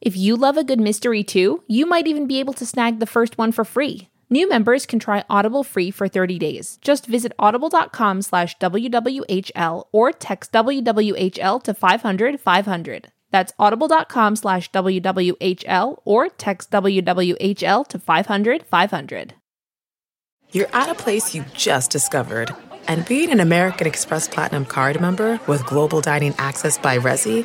If you love a good mystery too, you might even be able to snag the first one for free. New members can try Audible free for 30 days. Just visit audible.com slash WWHL or text WWHL to 500 500. That's audible.com slash WWHL or text WWHL to 500 500. You're at a place you just discovered. And being an American Express Platinum card member with global dining access by Resy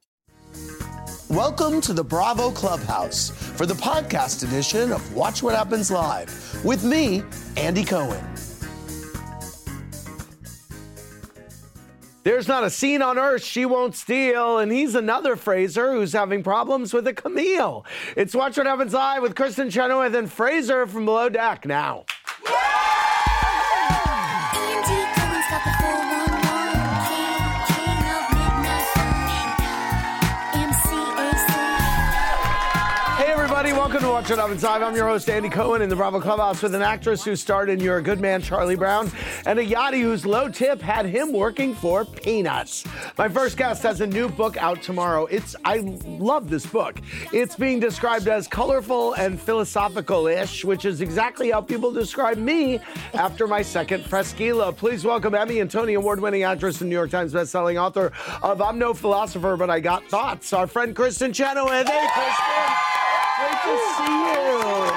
Welcome to the Bravo Clubhouse for the podcast edition of Watch What Happens Live with me, Andy Cohen. There's not a scene on earth she won't steal, and he's another Fraser who's having problems with a Camille. It's Watch What Happens Live with Kristin Chenoweth and Fraser from Below Deck now. What Happens Live. I'm your host, Andy Cohen, in the Bravo Clubhouse with an actress who starred in You're a Good Man, Charlie Brown, and a yachty whose low tip had him working for peanuts. My first guest has a new book out tomorrow. It's I love this book. It's being described as colorful and philosophical-ish, which is exactly how people describe me after my second Fresquila. Please welcome Emmy and Tony Award-winning actress and New York Times bestselling author of I'm No Philosopher, But I Got Thoughts, our friend Kristin Chenoweth. Hey, Kristin. Great to see you.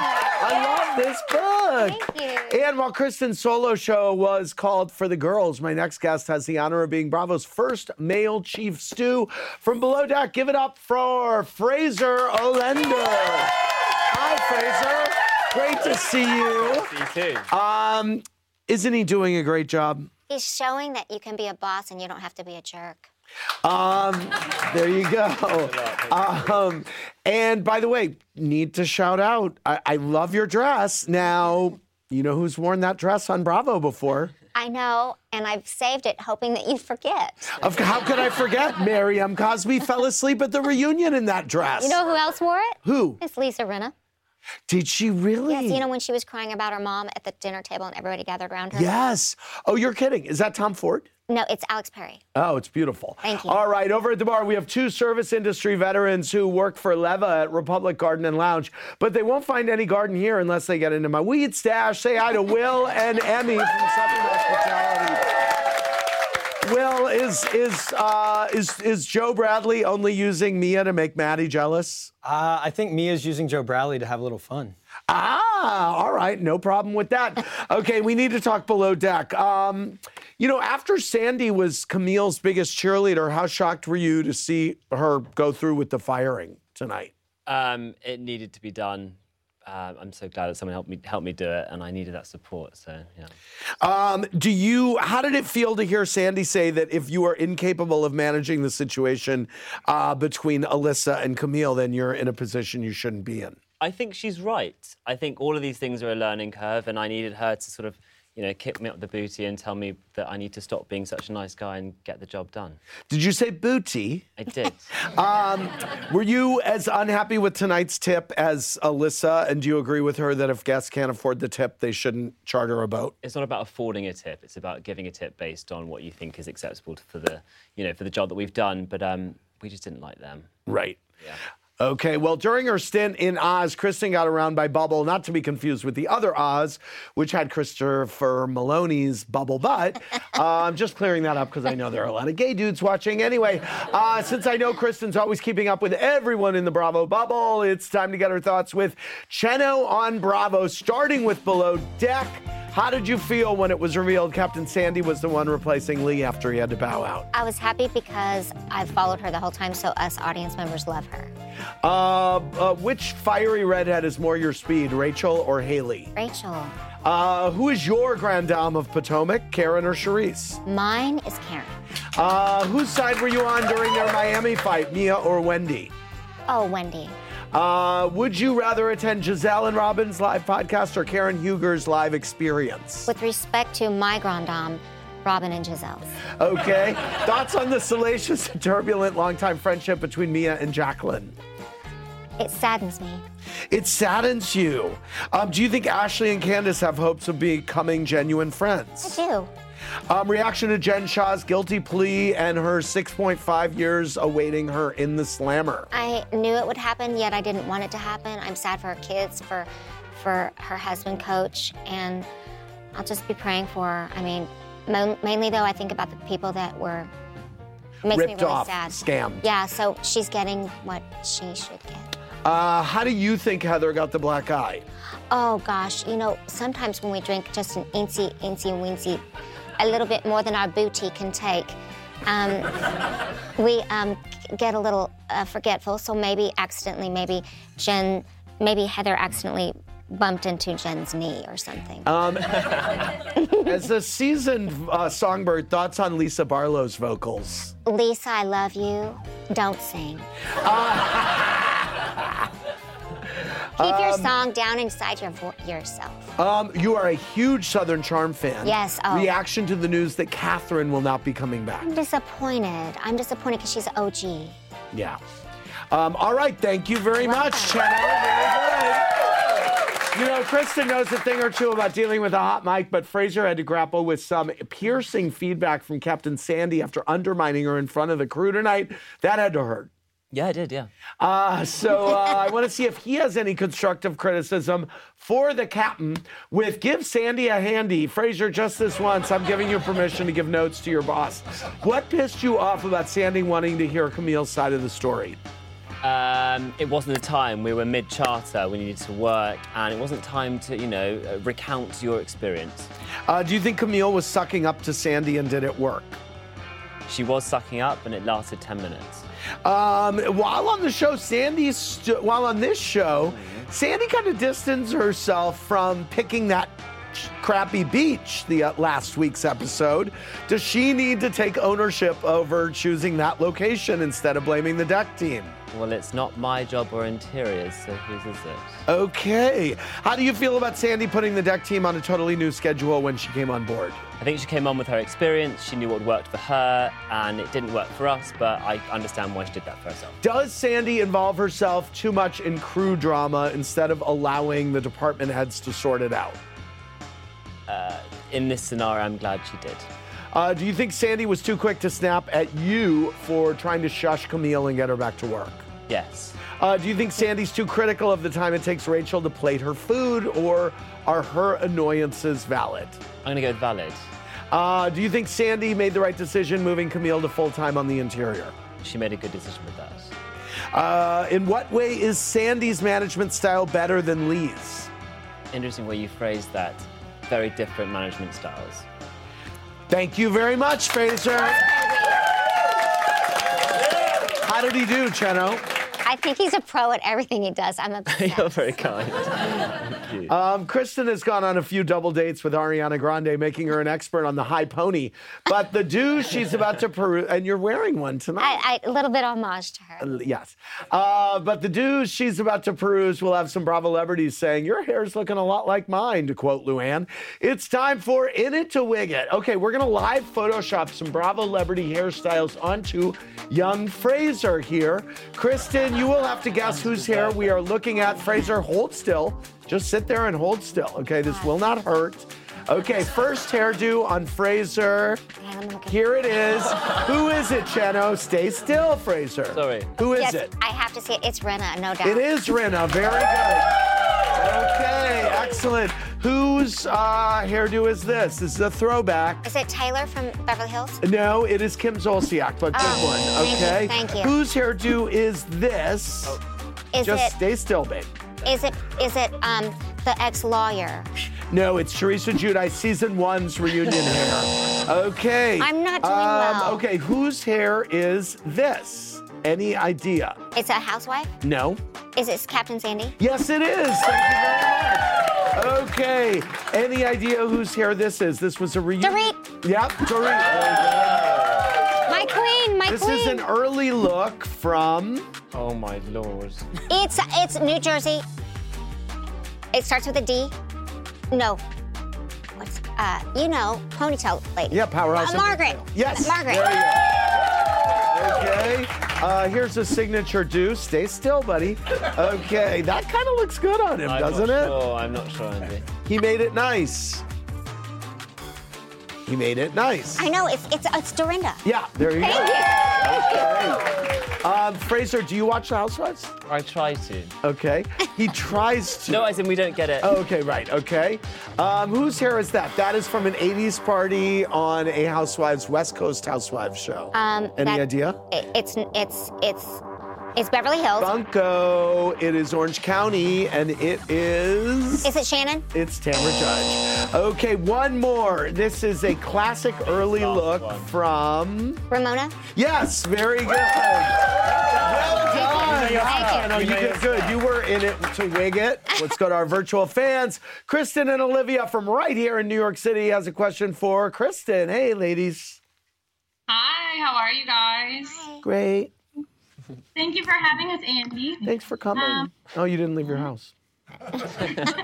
I love this book. Thank you. And while Kristin's solo show was called For the Girls, my next guest has the honor of being Bravo's first male chief stew. From Below Deck, give it up for Fraser Olender. Hi, Fraser. Great to see you. See you too. Um, isn't he doing a great job? He's showing that you can be a boss and you don't have to be a jerk. Um, there you go. Um, and by the way, need to shout out. I, I love your dress. Now, you know who's worn that dress on Bravo before? I know, and I've saved it hoping that you forget. Of, how could I forget? Miriam Cosby fell asleep at the reunion in that dress. You know who else wore it? who? It's Lisa Rinna. Did she really? Yes, you know when she was crying about her mom at the dinner table and everybody gathered around her? Yes. Oh, you're kidding. Is that Tom Ford? No, it's Alex Perry. Oh, it's beautiful. Thank you. All right, over at the bar, we have two service industry veterans who work for Leva at Republic Garden and Lounge, but they won't find any garden here unless they get into my weed stash. Say hi to Will and Emmy from Southern Hospitality. Will, is is uh, is is Joe Bradley only using Mia to make Maddie jealous? Uh, I think Mia's using Joe Bradley to have a little fun. Ah, all right, no problem with that. Okay, we need to talk below deck. Um, you know, after Sandy was Camille's biggest cheerleader, how shocked were you to see her go through with the firing tonight? Um, it needed to be done. Uh, I'm so glad that someone helped me help me do it, and I needed that support. So yeah. Um, do you? How did it feel to hear Sandy say that if you are incapable of managing the situation uh, between Alyssa and Camille, then you're in a position you shouldn't be in? I think she's right. I think all of these things are a learning curve, and I needed her to sort of, you know, kick me up the booty and tell me that I need to stop being such a nice guy and get the job done. Did you say booty? I did. Um, were you as unhappy with tonight's tip as Alyssa? And do you agree with her that if guests can't afford the tip, they shouldn't charter a boat? it's not about affording a tip. It's about giving a tip based on what you think is acceptable for the, you know, for the job that we've done. But um, we just didn't like them. Right. Okay, well, during her stint in Oz, Kristin got around by Bubble, not to be confused with the other Oz, which had Christopher Meloni's Bubble Butt. Uh, I'm just clearing that up because I know there are a lot of gay dudes watching. Anyway, uh, since I know Kristin's always keeping up with everyone in the Bravo bubble, it's time to get her thoughts with Cheno on Bravo, starting with Below Deck. How did you feel when it was revealed Captain Sandy was the one replacing Lee after he had to bow out? I was happy because I've followed her the whole time, so us audience members love her. Uh, uh, which fiery redhead is more your speed, Rachel or Haley? Rachel, Uh, who is your grand dame of Potomac, Karen or Charrisse? mine is Karen. Uh, whose side were you on during their Miami fight, Mia or Wendy? Oh, Wendy. Uh, would you rather attend Gizelle and Robin's live podcast or Karen Huger's live experience? With respect to my grand dame, Robin and Gizelle's. Okay. Thoughts on the salacious and turbulent longtime friendship between Mia and Jacqueline? It saddens me. It saddens you. Um, do you think Ashley and Candace have hopes of becoming genuine friends? I do. Um, reaction to Jen Shah's guilty plea and her 6.5 years awaiting her in the slammer. I knew it would happen, yet I didn't want it to happen. I'm sad for her kids, for for her husband, Coach, and I'll just be praying for her. I mean, mo- mainly though, I think about the people that were makes me Ripped really off, sad. scammed. Yeah, so she's getting what she should get. Uh, how do you think Heather got the black eye? Oh gosh, you know, sometimes when we drink just an incy, incy, weensy, a little bit more than our booty can take, um, we um, get a little uh, forgetful. So maybe accidentally, maybe Jen, maybe Heather accidentally bumped into Jen's knee or something. Um, as a seasoned uh, songbird, thoughts on Lisa Barlow's vocals? Lisa, I love you. Don't sing. Keep your song down inside your vo- yourself. Um, you are a huge Southern Charm fan. Yes, oh. Reaction to the news that Kathryn will not be coming back. I'm disappointed. I'm disappointed because she's an OG. Yeah. Um, all right. Thank you very much, Welcome. Cheno. Very. You know, Kristin knows a thing or two about dealing with a hot mic, but Fraser had to grapple with some piercing feedback from Captain Sandy after undermining her in front of the crew tonight. That had to hurt. Yeah, I did. Yeah. Uh, so uh, I want to see if he has any constructive criticism for the captain with Give Sandy a Handy. Fraser, just this once, I'm giving you permission to give notes to your boss. What pissed you off about Sandy wanting to hear Camille's side of the story? Um, it wasn't the time. We were mid-charter. We needed to work, and it wasn't time to, you know, uh, recount your experience. Uh, do you think Camille was sucking up to Sandy and did it work? She was sucking up, and it lasted 10 minutes. Um, while on the show, Sandy, st- while on this show, Sandy kind of distanced herself from picking that crappy beach the uh, last week's episode. Does she need to take ownership over choosing that location instead of blaming the deck team? Well, it's not my job or interiors, so whose is it? Okay. How do you feel about Sandy putting the deck team on a totally new schedule when she came on board? I think she came on with her experience. She knew what worked for her, and it didn't work for us, but I understand why she did that for herself. Does Sandy involve herself too much in crew drama instead of allowing the department heads to sort it out? In this scenario, I'm glad she did. Uh, do you think Sandy was too quick to snap at you for trying to shush Camille and get her back to work? Yes. Uh, do you think Sandy's too critical of the time it takes Rachel to plate her food, or are her annoyances valid? I'm going to go with valid. Uh, do you think Sandy made the right decision moving Camille to full time on the interior? She made a good decision with that. Uh, in what way is Sandy's management style better than Lee's? Interesting way you phrased that. Very different management styles. Thank you very much, Fraser. How did he do, Cheno? I think he's a pro at everything he does. I'm obsessed. You're very kind. Thank you. Um, Kristin has gone on a few double dates with Ariana Grande, making her an expert on the high pony. But the do she's about to peruse, and you're wearing one tonight. I, I, a little bit homage to her. Yes. Uh, but the dues she's about to peruse will have some Bravo celebrities saying, Your hair's looking a lot like mine, to quote Luann. It's time for In It to Wig It. Okay, we're going to live Photoshop some Bravo celebrity hairstyles onto young Fraser here. Kristin, you will have to guess whose hair we are looking at. Fraser, hold still. Just sit there and hold still. Okay, this will not hurt. Okay, first hairdo on Fraser. Yeah, let me look at- Here it is. Who is it, Cheno? Stay still, Fraser. Sorry. Who is yes, it? I have to say it. It's Rinna, no doubt. It is Rinna. Very good. Okay, excellent. Whose uh, hairdo is this? This is a throwback. Is it Taylor from Beverly Hills? No, it is Kim Zolciak, but good Oh, one. thank you, Okay. thank you. Whose hairdo is this? Is Just it? stay still, babe. Is it? Is it? Um, the ex-lawyer. No, it's Teresa Giudice season one's reunion hair. Okay. I'm not doing um, well. Okay, whose hair is this? Any idea? It's a housewife? No. Is it Captain Sandy? Yes, it is. Thank you very much. Okay. Any idea whose hair this is? This was a reunion. Dorit. Yep, Dorit. Very good. My queen, my This queen. This is an early look from. Oh my lord. It's it's New Jersey. It starts with a D. No. What's uh you know, ponytail lady. Yeah, Powerhouse. Uh, Margaret. Yes. Margaret. There you go. Okay. Uh, here's a signature do. Stay still, buddy. Okay. That kind of looks good on him, I'm doesn't not it? Sure. I'm not sure, Andy. He made it nice. He made it nice. I know it's it's it's Dorinda. Yeah, there you go. Thank go. you. Um, Fraser, do you watch The Housewives? I try to. Okay. He tries to. No, as in we don't get it. Oh, okay, right, okay. Um, whose hair is that? That is from an 80s party on a Housewives, West Coast Housewives show. Um, Any that- idea? It, it's it's it's it's Beverly Hills. Bunko. It is Orange County, and it is. Is it Shannon? It's Tamra Judge. Okay, one more. This is a classic early look one. from. Ramona? Yes, very good. Well done. Thank you. You did good. You were in it to wig it. Let's go to our virtual fans. Kristen and Olivia from right here in New York City has a question for Kristin. Hey, ladies. Hi, how are you guys? Great. Thank you for having us, Andy. Thanks for coming. Um, oh, you didn't leave your house.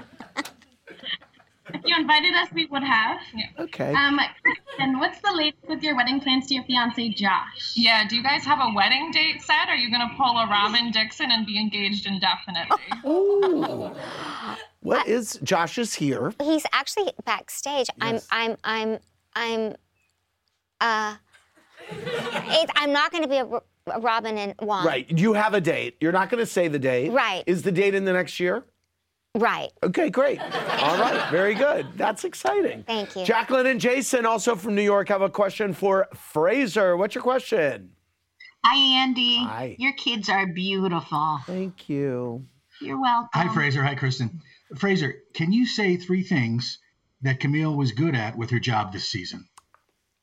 If you invited us, we would have. Okay. Um, Kristin, what's the latest with your wedding plans to your fiance, Josh? Yeah, do you guys have a wedding date set? Are you gonna pull a Robin Dixon and be engaged indefinitely? Ooh. What is Josh is here? He's actually backstage. Yes. I'm I'm I'm I'm uh it, I'm not going to be a Robin and Juan. Right. You have a date. You're not going to say the date. Right. Is the date in the next year? Right. Okay, great. All right, very good. That's exciting. Thank you. Jacqueline and Jason, also from New York, have a question for Fraser. What's your question? Hi, Andy. Hi. Your kids are beautiful. Thank you. You're welcome. Hi, Fraser. Hi, Kristin. Fraser, can you say three things that Camille was good at with her job this season?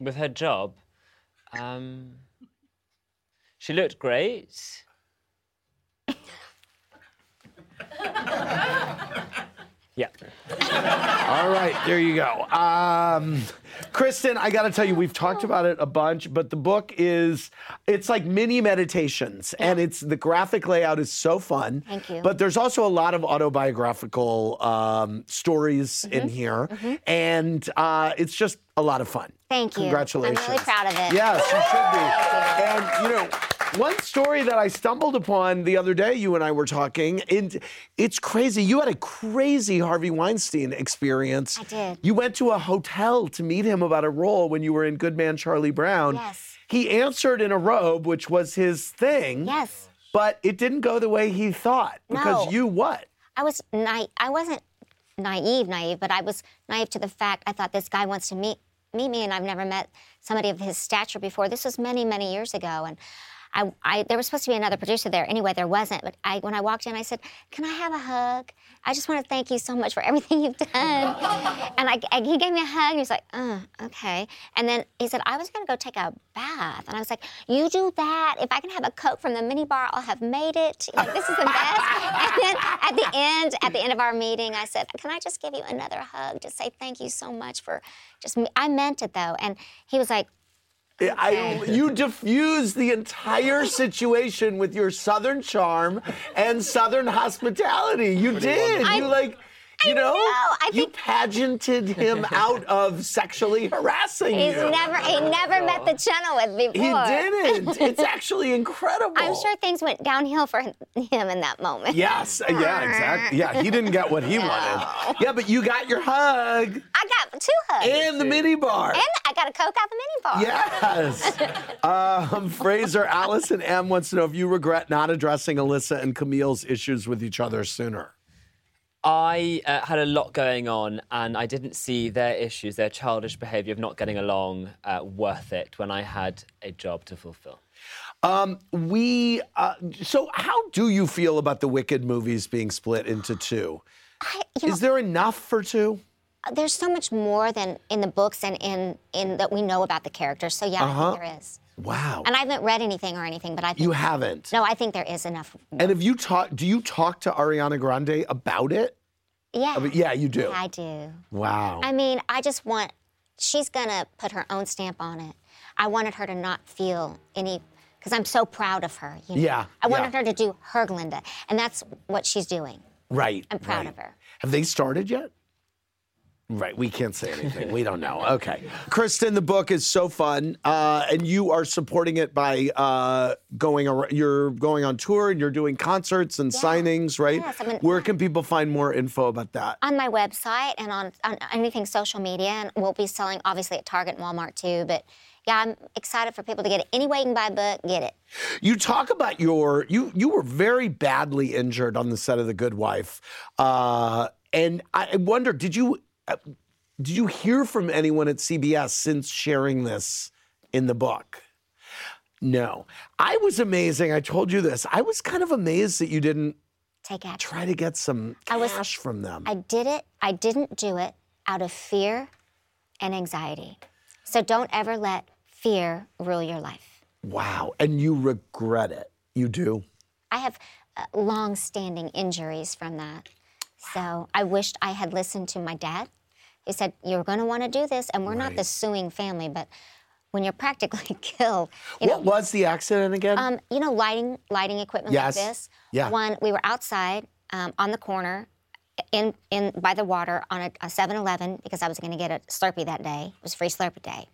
With her job, um, she looked great. yeah. All right, there you go. Um, Kristin, I got to tell you, we've talked about it a bunch, but the book is it's like mini meditations, and it's the graphic layout is so fun. Thank you. But there's also a lot of autobiographical um, stories Mm-hmm. in here, and uh, it's just a lot of fun. Thank you. Congratulations. I'm really proud of it. Yes, you should be. And you know, one story that I stumbled upon the other day, you and I were talking, and it's crazy. You had a crazy Harvey Weinstein experience. I did. You went to a hotel to meet him about a role when you were in Good Man Charlie Brown. Yes. He answered in a robe, which was his thing. Yes. But it didn't go the way he thought. Because No. you what? I was naive. I wasn't naive, naive, but I was naive to the fact I thought this guy wants to meet meet me, and I've never met somebody of his stature before. This was many, many years ago, and. I, I, there was supposed to be another producer there. Anyway, there wasn't. But I, when I walked in, I said, "Can I have a hug? I just want to thank you so much for everything you've done." and I, I- he gave me a hug. He was like, uh, "Okay." And then he said, "I was going to go take a bath," and I was like, "You do that. If I can have a coke from the mini bar, I'll have made it. Like, this is the best." and then at the end, at the end of our meeting, I said, "Can I just give you another hug? Just say thank you so much for just." Me. I meant it though, and he was like, I, you diffused the entire situation with your southern charm and southern hospitality. You did. I- you like, you know, know, I you pageanted him out of sexually harassing "He's you. never, he never met the channel with me he didn't. It's actually incredible. I'm sure things went downhill for him in that moment. Yes. Yeah. Exactly. Yeah. He didn't get what he wanted. Yeah, but you got your hug I got two hugs. and the mini bar. And I got a Coke out the mini bar. Yes. um, Fraser, Allison M wants to know if you regret not addressing Alyssa and Camille's issues with each other sooner. I uh, had a lot going on, and I didn't see their issues, their childish behaviour of not getting along, uh, worth it when I had a job to fulfill. Um, we. Uh, so, how do you feel about the Wicked movies being split into two? I, you know, Is there enough for two? there's so much more than in the books and in in that we know about the characters. So yeah, Uh-huh. I think there is. Wow. And I haven't read anything or anything, but I think You haven't? No, I think there is enough. And have you talked? Do you talk to Ariana Grande about it? Yeah. I mean, yeah, you do. I do. Wow. I mean, I just want, she's gonna put her own stamp on it. I wanted her to not feel any, because I'm so proud of her. You know? Yeah, I wanted yeah. her to do her Glinda, and that's what she's doing. right. I'm proud right. of her. Have they started yet? Right, we can't say anything. we don't know. Okay. Kristin, the book is so fun, uh, and you are supporting it by uh, going. Ar- you're going on tour and you're doing concerts and signings, right? Yes, I mean- Where can people find more info about that? On my website and on, on anything social media, and we'll be selling obviously at Target and Walmart too. But yeah, I'm excited for people to get it. Any way you can buy a book, get it. You talk about your you you were very badly injured on the set of The Good Wife, uh, and I wonder did you did you hear from anyone at CBS since sharing this in the book? No, I was amazing. I told you this. I was kind of amazed that you didn't Take action. try to get some I was- cash from them. I did it. I didn't do it out of fear and anxiety. So don't ever let fear rule your life. wow, and you regret it. You do. I have uh, long-standing injuries from that. So I wished I had listened to my dad. He said, "You're going to want to do this, and we're not the suing family, but when you're practically killed, you what know, was the accident again? um, you know, lighting lighting equipment Yes. like this. Yeah. One, we were outside um, on the corner, in in by the water on a, a 7-Eleven because I was going to get a Slurpee that day. It was free Slurpee day,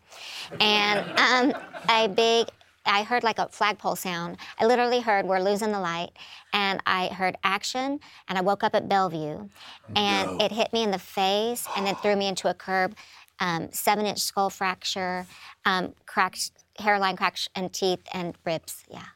and um, a big. I heard like a flagpole sound. I literally heard we're losing the light, and I heard action, and I woke up at Bellevue, and it hit me in the face, and then threw me into a curb. Um, seven-inch skull fracture, um, cracked hairline cracks, and teeth and ribs. Yeah.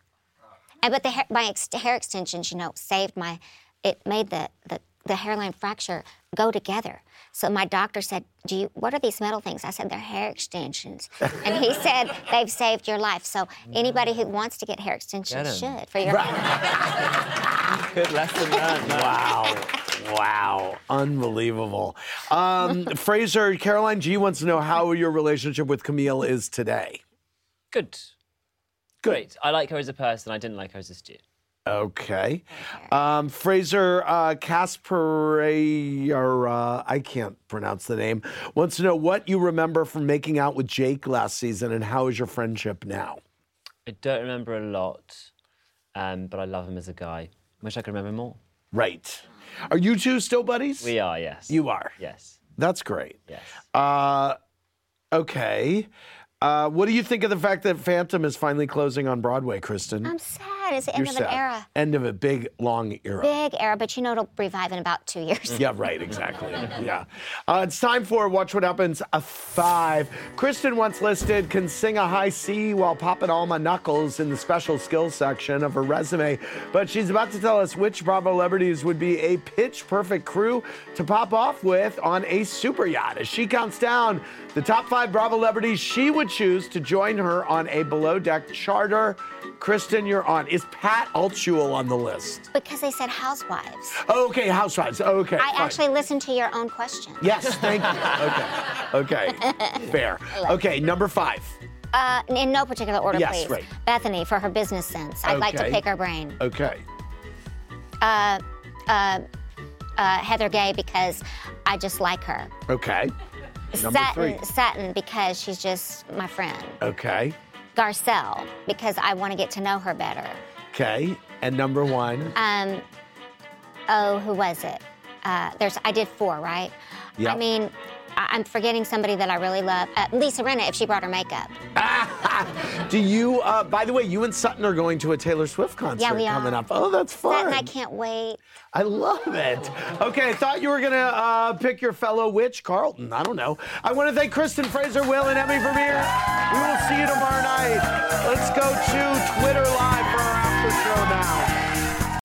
And but the hair, my ex- hair extensions, you know, saved my. It made the, the the hairline fracture go together. So my doctor said, "Do you? What are these metal things?" I said, "They're hair extensions." and he said, "They've saved your life." So anybody who wants to get hair extensions Get 'em. should for your. Good lesson learned. Wow. Wow. Unbelievable. Um, Fraser, Caroline G wants to know how your relationship with Camille is today. Good. Great. I like her as a person. I didn't like her as a student. Okay. Um, Fraser uh, Kasparera, I can't pronounce the name, wants to know what you remember from making out with Jake last season and how is your friendship now? I don't remember a lot, um, but I love him as a guy. Wish I could remember more. Right. Are you two still buddies? We are, yes. You are. Yes. That's great. Yes. Uh, okay. Uh, what do you think of the fact that Phantom is finally closing on Broadway, Kristin? I'm sad. It's the You're end of an era. End of a big, long era. Big era, but you know it'll revive in about two years. Yeah, right, exactly. Yeah. Uh, it's time for Watch What Happens a five. Kristin once listed can sing a high C while popping all my knuckles in the special skills section of her resume, but she's about to tell us which Bravo celebrities would be a pitch perfect crew to pop off with on a super yacht. As she counts down the top five Bravo celebrities she would choose to join her on a below deck charter. Kristin, you're on. Is Pat Altschul on the list? Because they said housewives. Okay, Housewives. Okay. I fine. actually listened to your own question. Yes, thank you. Okay. Okay. Fair. Okay, number five. Uh, in no particular order, Yes, please. right. Bethany for her business sense. I'd like to pick her brain. Okay. Uh, uh, uh, Heather Gay because I just like her. Okay. Number Sutton, three. Sutton because she's just my friend. Okay. Garcelle because I want to get to know her better. Okay. And number one. Um, oh, who was it? Uh, there's I did four, right? Yep. I mean, I- I'm forgetting somebody that I really love. Uh, Lisa Rinna, if she brought her makeup. Do you, uh, by the way, you and Sutton are going to a Taylor Swift concert Yeah, we are. coming up. Oh, that's fun. Sutton, I can't wait. I love it. Okay, I thought you were going to uh, pick your fellow witch, Carlton. I don't know. I want to thank Kristin Fraser, Will, and Emmy here. We will see you tomorrow night. Let's go to Twitter Live for our now.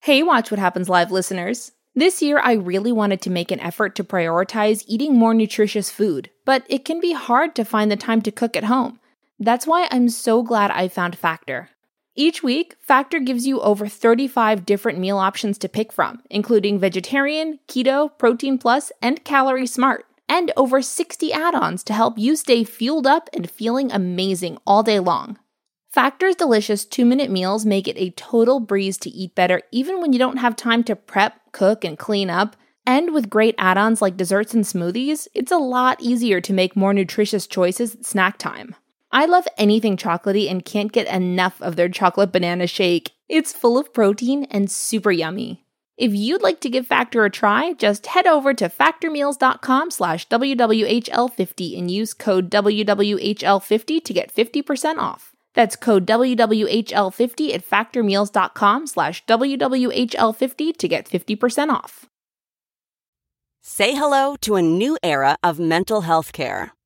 Hey, Watch What Happens Live listeners. This year, I really wanted to make an effort to prioritize eating more nutritious food, but it can be hard to find the time to cook at home. That's why I'm so glad I found Factor. Each week, Factor gives you over 35 different meal options to pick from, including vegetarian, keto, protein plus, and calorie smart. and over 60 add ons to help you stay fueled up and feeling amazing all day long. Factor's delicious two minute meals make it a total breeze to eat better even when you don't have time to prep, cook, and clean up. And with great add ons like desserts and smoothies, it's a lot easier to make more nutritious choices at snack time. I love anything chocolatey and can't get enough of their chocolate banana shake. It's full of protein and super yummy. If you'd like to give Factor a try, just head over to factormeals.com slash WWHL50 and use code WWHL50 to get 50% off. That's code WWHL50 at factormeals.com slash WWHL50 to get 50% off. Say hello to a new era of mental health care.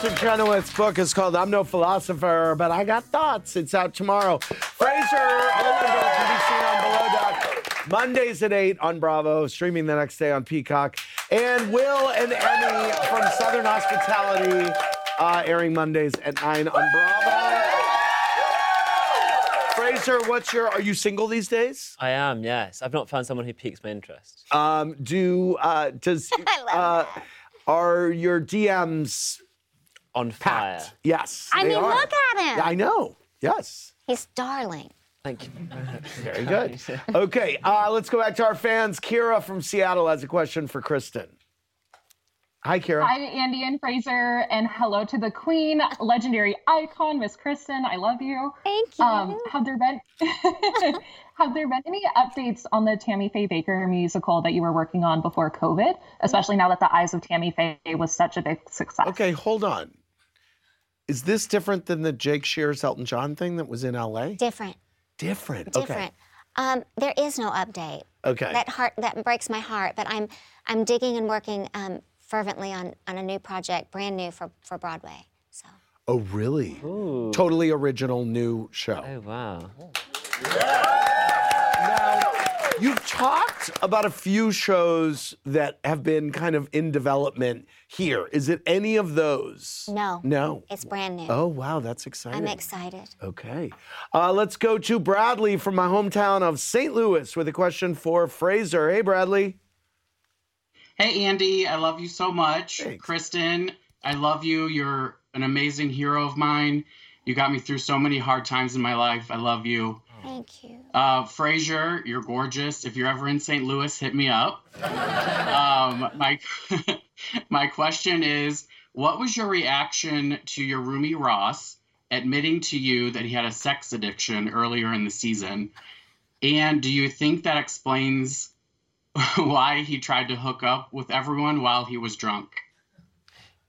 Kristin Chenoweth's book is called I'm No Philosopher, but I Got Thoughts. It's out tomorrow. Fraser Olender can be seen on Below Deck Mondays at 8 on Bravo, streaming the next day on Peacock. And Will and Emmy from Southern Hospitality, uh, airing Mondays at 9 on Bravo. Fraser, what's your, are you single these days? I am, yes. I've not found someone who piques my interest. Um, do, uh, does, uh, are your DMs on fire? Yes. I they mean, are. look at him. Yeah, I know. Yes. He's darling. Thank you. Very good. Okay, uh, let's go back to our fans. Kira from Seattle has a question for Kristin. Hi, Kira. Hi, Andy and Fraser, and hello to the Queen, legendary icon, Miss Kristin. I love you. Thank you. Um, have there been have there been any updates on the Tammy Faye Bakker musical that you were working on before COVID, especially now that the Eyes of Tammy Faye was such a big success? Okay, hold on. Is this different than the Jake Shears Elton John thing that was in LA? Different. Different. Different. Um, there is no update. Okay. That heart that breaks my heart, but I'm I'm digging and working um, fervently on, on a new project, brand new for, for Broadway. So Oh, really? Ooh. Totally original new show. Oh, wow. You've talked about a few shows that have been kind of in development here. Is it any of those? no. No. It's brand new. Oh, wow, that's exciting. I'm excited. Okay. Uh, let's go to Bradley from my hometown of St. Louis with a question for Fraser. Hey, Bradley. Hey, Andy, I love you so much. Kristin, I love you. You're an amazing hero of mine. You got me through so many hard times in my life. I love you. Thank you. Uh, Fraser, you're gorgeous. If you're ever in St. Louis, hit me up. um, my my question is, what was your reaction to your roomie Ross admitting to you that he had a sex addiction earlier in the season? And do you think that explains why he tried to hook up with everyone while he was drunk?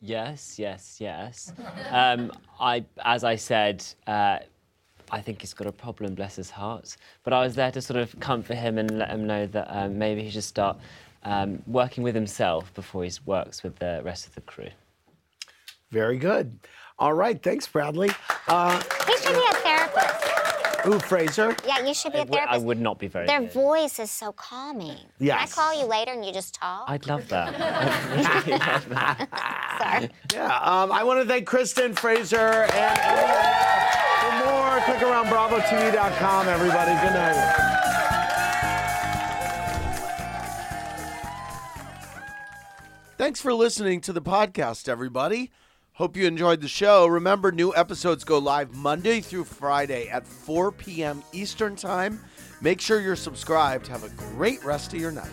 Yes, yes, yes. Um, I, as I said, uh, I think he's got a problem, bless his heart. But I was there to sort of comfort him and let him know that um, maybe he should start um, working with himself before he works with the rest of the crew. Very good. All right. Thanks, Bradley. Uh, He should be a therapist. Ooh, Fraser. Yeah, you should be a I therapist. I would not be very Their good. voice is so calming. Yes. Can I call you later and you just talk? I'd love that. I'd really love that. Sorry. Yeah. Um, I want to thank Kristin, Fraser, and everyone. For more, click around BravoTV.com, everybody. Good night. Thanks for listening to the podcast, everybody. Hope you enjoyed the show. Remember, new episodes go live Monday through Friday at 4 p.m. Eastern Time. Make sure you're subscribed. Have a great rest of your night.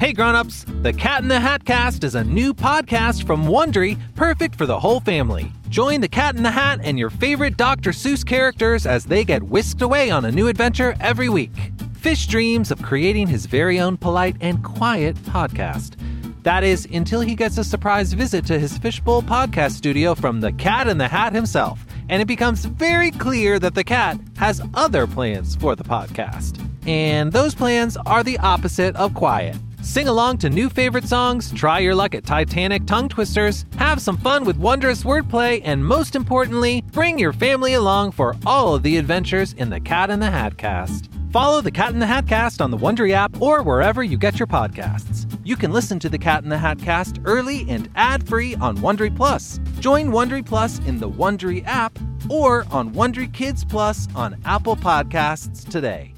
Hey grown-ups, The Cat in the Hat Cast is a new podcast from Wondery, perfect for the whole family. Join the Cat in the Hat and your favorite Dr. Seuss characters as they get whisked away on a new adventure every week. Fish dreams of creating his very own polite and quiet podcast. That is, until he gets a surprise visit to his Fishbowl podcast studio from the Cat in the Hat himself, and it becomes very clear that the cat has other plans for the podcast. And those plans are the opposite of quiet. Sing along to new favorite songs, try your luck at Titanic tongue twisters, have some fun with wondrous wordplay, and most importantly, bring your family along for all of the adventures in the Cat in the Hat cast. Follow the Cat in the Hat cast on the Wondery app or wherever you get your podcasts. You can listen to the Cat in the Hat cast early and ad-free on Wondery Plus. Join Wondery Plus in the Wondery app or on Wondery Kids Plus on Apple Podcasts today.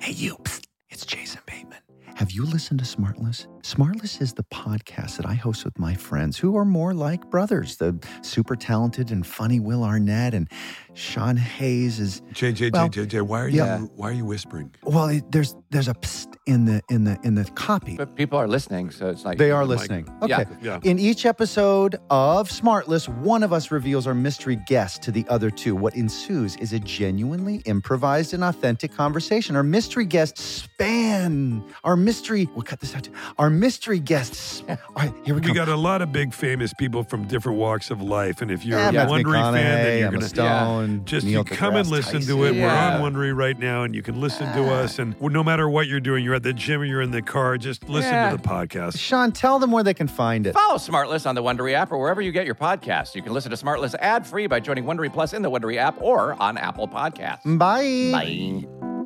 Hey, you. It's Jason Bateman. Have you listened to Smartless? Smartless is the podcast that I host with my friends who are more like brothers. The super talented and funny Will Arnett and Sean Hayes is JJ, well, JJ, why are yeah. you why are you whispering? Well, it, there's there's a psst in the in the in the copy. But people are listening, so it's like They are like- listening. Okay. Yeah. yeah. In each episode of Smartless, one of us reveals our mystery guest to the other two. What ensues is a genuinely improvised and authentic conversation. Our mystery guests span our mystery. We'll cut this out. Too. Our mystery guests. All right, here we go. We got a lot of big famous people from different walks of life, and if you're Yeah, a Matthew Wondery fan, then you're Emma gonna Stone, just Neil you come and deGrasse listen to it. Yeah. We're on Wondery right now, and you can listen to us. And no matter what you're doing, you're at the gym or you're in the car, just listen Yeah. to the podcast. Sean, tell them where they can find it. Follow Smartless on the Wondery app or wherever you get your podcasts. You can listen to Smartless ad free by joining Wondery Plus in the Wondery app or on Apple Podcasts. Bye. Bye.